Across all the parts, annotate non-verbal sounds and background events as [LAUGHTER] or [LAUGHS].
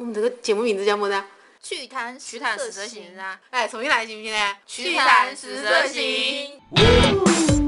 我们这个节目名字叫么子？趣谈趣谈十色行啊！哎，重新来行不行呢？趣谈十色行。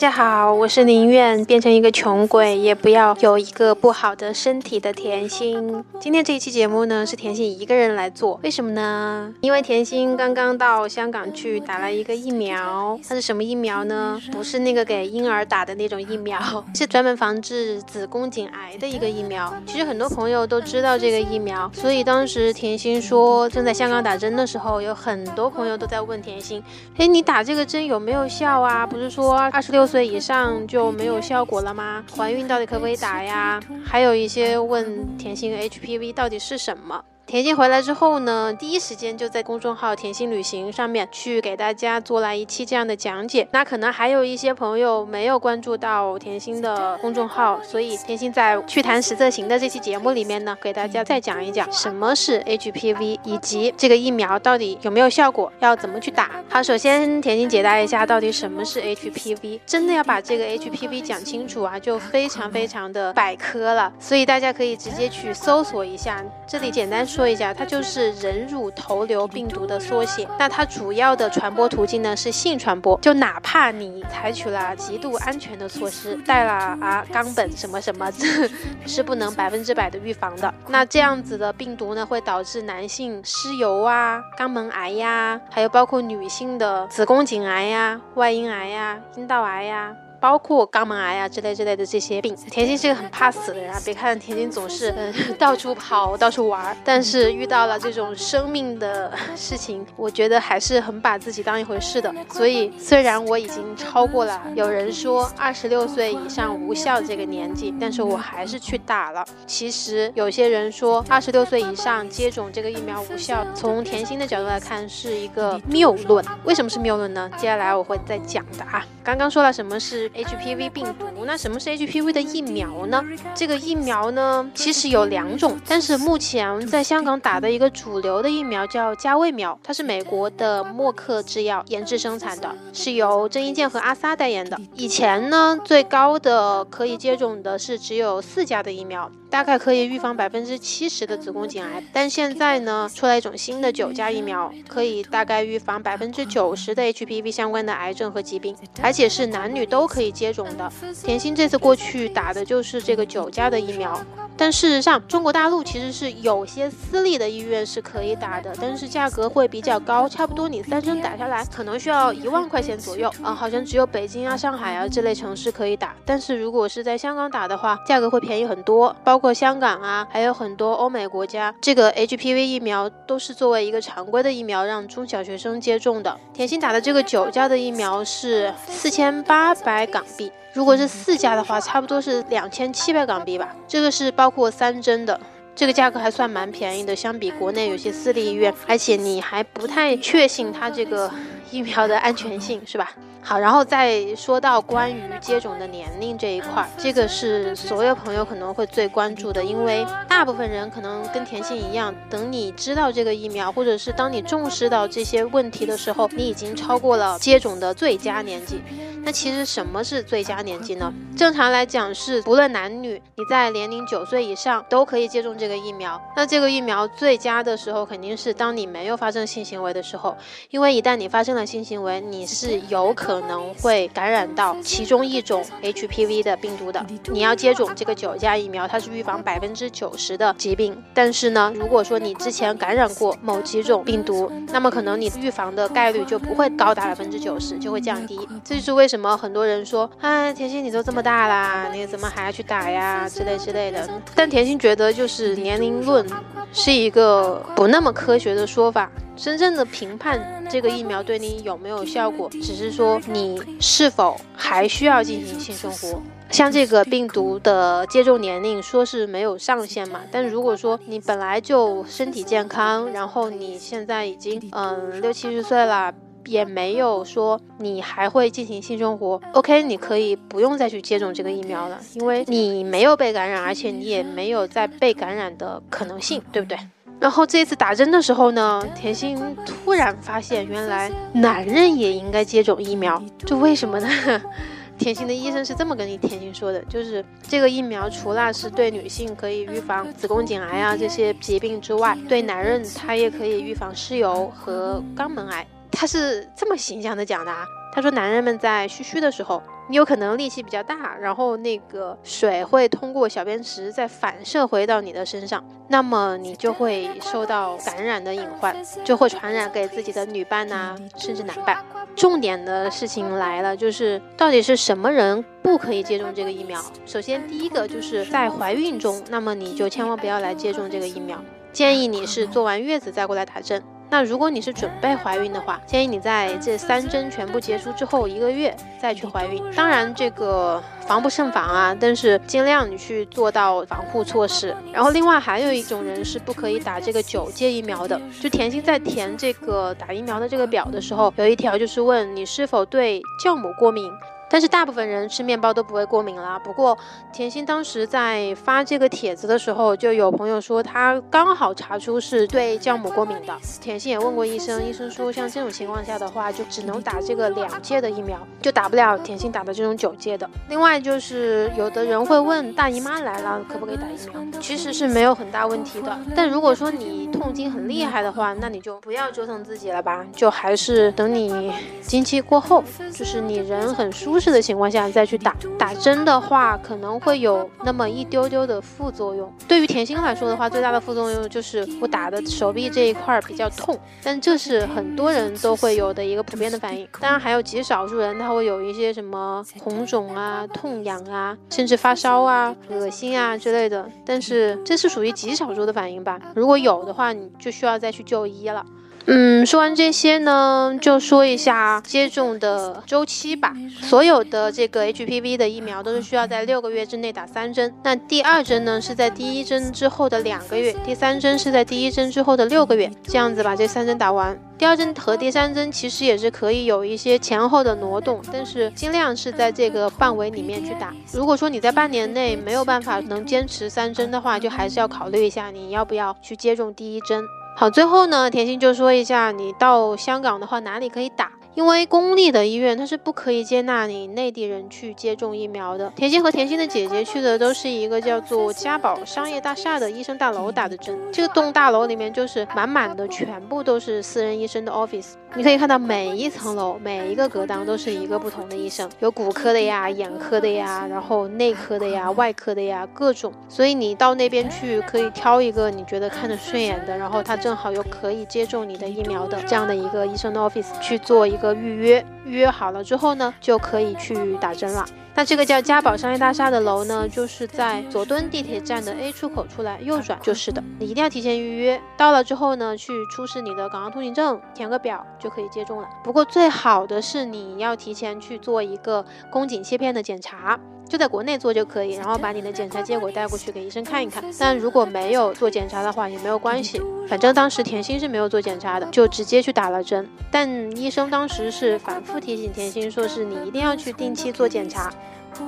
大家好，我是宁愿变成一个穷鬼，也不要有一个不好的身体的甜心。今天这一期节目呢，是甜心一个人来做，为什么呢？因为甜心刚刚到香港去打了一个疫苗，它是什么疫苗呢？不是那个给婴儿打的那种疫苗，[LAUGHS] 是专门防治子宫颈癌的一个疫苗。其实很多朋友都知道这个疫苗，所以当时甜心说正在香港打针的时候，有很多朋友都在问甜心：“哎，你打这个针有没有效啊？不是说二十六岁以上就没有效果了吗？怀孕到底可不可以打呀？”还有一些问甜心 HPV 到底是什么。甜心回来之后呢，第一时间就在公众号“甜心旅行”上面去给大家做了一期这样的讲解。那可能还有一些朋友没有关注到甜心的公众号，所以甜心在趣谈实测行的这期节目里面呢，给大家再讲一讲什么是 HPV，以及这个疫苗到底有没有效果，要怎么去打。好，首先甜心解答一下到底什么是 HPV。真的要把这个 HPV 讲清楚啊，就非常非常的百科了，所以大家可以直接去搜索一下。这里简单说。说一下，它就是人乳头瘤病毒的缩写。那它主要的传播途径呢是性传播，就哪怕你采取了极度安全的措施，带了啊冈本什么什么，这 [LAUGHS] 是不能百分之百的预防的。那这样子的病毒呢，会导致男性湿疣啊、肛门癌呀，还有包括女性的子宫颈癌呀、外阴癌呀、阴道癌呀。包括肛门癌啊之类之类的这些病，甜心是个很怕死的人啊。别看甜心总是嗯到处跑、到处玩，但是遇到了这种生命的事情，我觉得还是很把自己当一回事的。所以虽然我已经超过了有人说二十六岁以上无效这个年纪，但是我还是去打了。其实有些人说二十六岁以上接种这个疫苗无效，从甜心的角度来看是一个谬论。为什么是谬论呢？接下来我会再讲的啊。刚刚说了什么是 HPV 病毒，那什么是 HPV 的疫苗呢？这个疫苗呢，其实有两种，但是目前在香港打的一个主流的疫苗叫加卫苗，它是美国的默克制药研制生产的，是由郑伊健和阿 sa 代言的。以前呢，最高的可以接种的是只有四价的疫苗，大概可以预防百分之七十的子宫颈癌，但现在呢，出来一种新的九价疫苗，可以大概预防百分之九十的 HPV 相关的癌症和疾病，而且是男女都可以接种的。甜心这次过去打的就是这个九价的疫苗，但事实上，中国大陆其实是有些私立的医院是可以打的，但是价格会比较高，差不多你三针打下来可能需要一万块钱左右啊，好像只有北京啊、上海啊这类城市可以打，但是如果是在香港打的话，价格会便宜很多，包括香港啊，还有很多欧美国家，这个 HPV 疫苗都是作为一个常规的疫苗让中小学生接种的。甜心打的这个九价的疫苗是四千八百港币。如果是四价的话，差不多是两千七百港币吧。这个是包括三针的，这个价格还算蛮便宜的，相比国内有些私立医院，而且你还不太确信它这个疫苗的安全性，是吧？好，然后再说到关于接种的年龄这一块儿，这个是所有朋友可能会最关注的，因为大部分人可能跟甜心一样，等你知道这个疫苗，或者是当你重视到这些问题的时候，你已经超过了接种的最佳年纪。那其实什么是最佳年纪呢？正常来讲是不论男女，你在年龄九岁以上都可以接种这个疫苗。那这个疫苗最佳的时候肯定是当你没有发生性行为的时候，因为一旦你发生了性行为，你是有可能会感染到其中一种 HPV 的病毒的。你要接种这个九价疫苗，它是预防百分之九十的疾病。但是呢，如果说你之前感染过某几种病毒，那么可能你预防的概率就不会高达百分之九十，就会降低。这就是为什么很多人说，哎，甜心你都这么大啦，你怎么还要去打呀？之类之类的。但甜心觉得，就是年龄论是一个不那么科学的说法。真正的评判这个疫苗对你有没有效果，只是说你是否还需要进行性生活。像这个病毒的接种年龄说是没有上限嘛，但如果说你本来就身体健康，然后你现在已经嗯六七十岁了。也没有说你还会进行性生活，OK，你可以不用再去接种这个疫苗了，因为你没有被感染，而且你也没有再被感染的可能性，对不对？然后这次打针的时候呢，甜心突然发现，原来男人也应该接种疫苗，这为什么呢？[LAUGHS] 甜心的医生是这么跟你甜心说的，就是这个疫苗除了是对女性可以预防子宫颈癌啊这些疾病之外，对男人他也可以预防湿疣和肛门癌。他是这么形象的讲的啊，他说男人们在嘘嘘的时候。你有可能力气比较大，然后那个水会通过小便池再反射回到你的身上，那么你就会受到感染的隐患，就会传染给自己的女伴呐，甚至男伴。重点的事情来了，就是到底是什么人不可以接种这个疫苗？首先，第一个就是在怀孕中，那么你就千万不要来接种这个疫苗，建议你是做完月子再过来打针。那如果你是准备怀孕的话，建议你在这三针全部结束之后一个月再去怀孕。当然，这个防不胜防啊，但是尽量你去做到防护措施。然后，另外还有一种人是不可以打这个九价疫苗的。就甜心在填这个打疫苗的这个表的时候，有一条就是问你是否对酵母过敏。但是大部分人吃面包都不会过敏啦。不过甜心当时在发这个帖子的时候，就有朋友说他刚好查出是对酵母过敏的。甜心也问过医生，医生说像这种情况下的话，就只能打这个两届的疫苗，就打不了甜心打的这种九届的。另外就是有的人会问大姨妈来了可不可以打疫苗，其实是没有很大问题的。但如果说你痛经很厉害的话，那你就不要折腾自己了吧，就还是等你经期过后，就是你人很舒。适的情况下再去打打针的话，可能会有那么一丢丢的副作用。对于甜心来说的话，最大的副作用就是我打的手臂这一块比较痛，但这是很多人都会有的一个普遍的反应。当然还有极少数人他会有一些什么红肿啊、痛痒啊，甚至发烧啊、恶心啊之类的，但是这是属于极少数的反应吧。如果有的话，你就需要再去就医了。嗯，说完这些呢，就说一下接种的周期吧。所有的这个 HPV 的疫苗都是需要在六个月之内打三针。那第二针呢，是在第一针之后的两个月；第三针是在第一针之后的六个月。这样子把这三针打完。第二针和第三针其实也是可以有一些前后的挪动，但是尽量是在这个范围里面去打。如果说你在半年内没有办法能坚持三针的话，就还是要考虑一下你要不要去接种第一针。好，最后呢，甜心就说一下，你到香港的话，哪里可以打？因为公立的医院它是不可以接纳你内地人去接种疫苗的。甜心和甜心的姐姐去的都是一个叫做嘉宝商业大厦的医生大楼打的针。这个栋大楼里面就是满满的，全部都是私人医生的 office。你可以看到每一层楼每一个隔档都是一个不同的医生，有骨科的呀、眼科的呀，然后内科的呀、外科的呀，各种。所以你到那边去可以挑一个你觉得看着顺眼的，然后他正好又可以接种你的疫苗的这样的一个医生的 office 去做一。个预约预约好了之后呢，就可以去打针了。那这个叫嘉宝商业大厦的楼呢，就是在佐敦地铁站的 A 出口出来右转就是的。你一定要提前预约，到了之后呢，去出示你的港澳通行证，填个表就可以接种了。不过最好的是你要提前去做一个宫颈切片的检查。就在国内做就可以，然后把你的检查结果带过去给医生看一看。但如果没有做检查的话也没有关系，反正当时甜心是没有做检查的，就直接去打了针。但医生当时是反复提醒甜心，说是你一定要去定期做检查。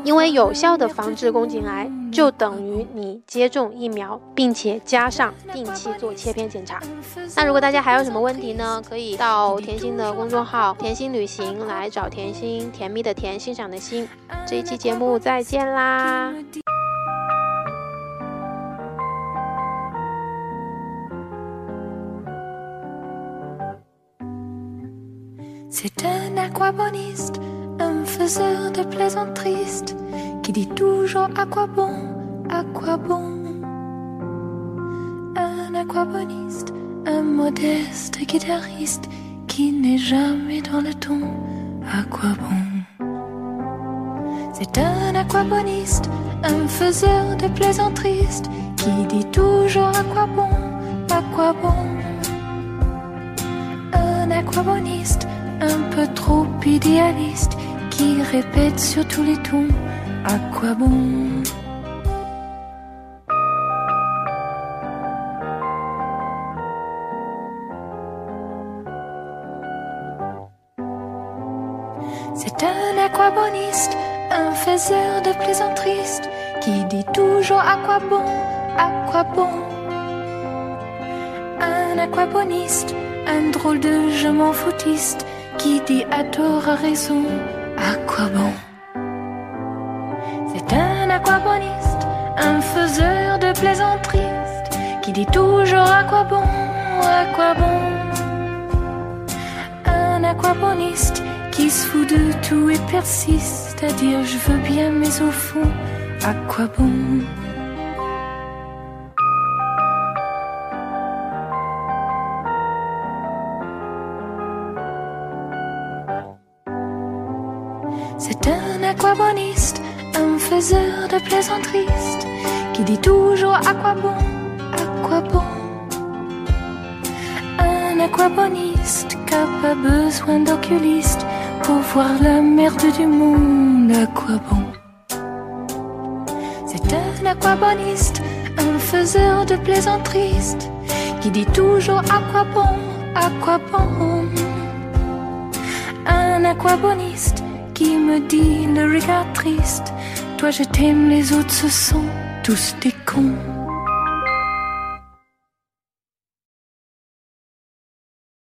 因为有效的防治宫颈癌，就等于你接种疫苗，并且加上定期做切片检查。那如果大家还有什么问题呢？可以到甜心的公众号“甜心旅行”来找甜心，甜蜜的甜，欣赏的欣。这一期节目再见啦！un faiseur de plaisantes tristes qui dit toujours à quoi bon, à quoi bon. Un aquaboniste, un modeste guitariste qui n'est jamais dans le ton, à quoi bon. C'est un aquaboniste, un faiseur de plaisantes tristes qui dit toujours à quoi bon, à quoi bon. Un aquaboniste, un peu trop idéaliste qui répète sur tous les tons à quoi bon? C'est un aquaboniste, un faiseur de plaisanteries qui dit toujours à quoi bon, à quoi bon? un aquaponiste, un drôle de je m'en foutiste qui dit à tort à raison à quoi bon C'est un aquaponiste, un faiseur de plaisanteries qui dit toujours à quoi bon, à quoi bon Un aquaponiste qui se fout de tout et persiste à dire je veux bien mais au fond à quoi bon C'est un aquaboniste, un faiseur de plaisanteries qui dit toujours à quoi bon, à quoi bon. Un aquaboniste qui n'a pas besoin d'oculiste pour voir la merde du monde, à quoi bon. C'est un aquaboniste, un faiseur de plaisanteries qui dit toujours à quoi bon, à quoi bon. Un aquaboniste me dit le regard triste. Toi je t'aime, les autres ce sont tous des cons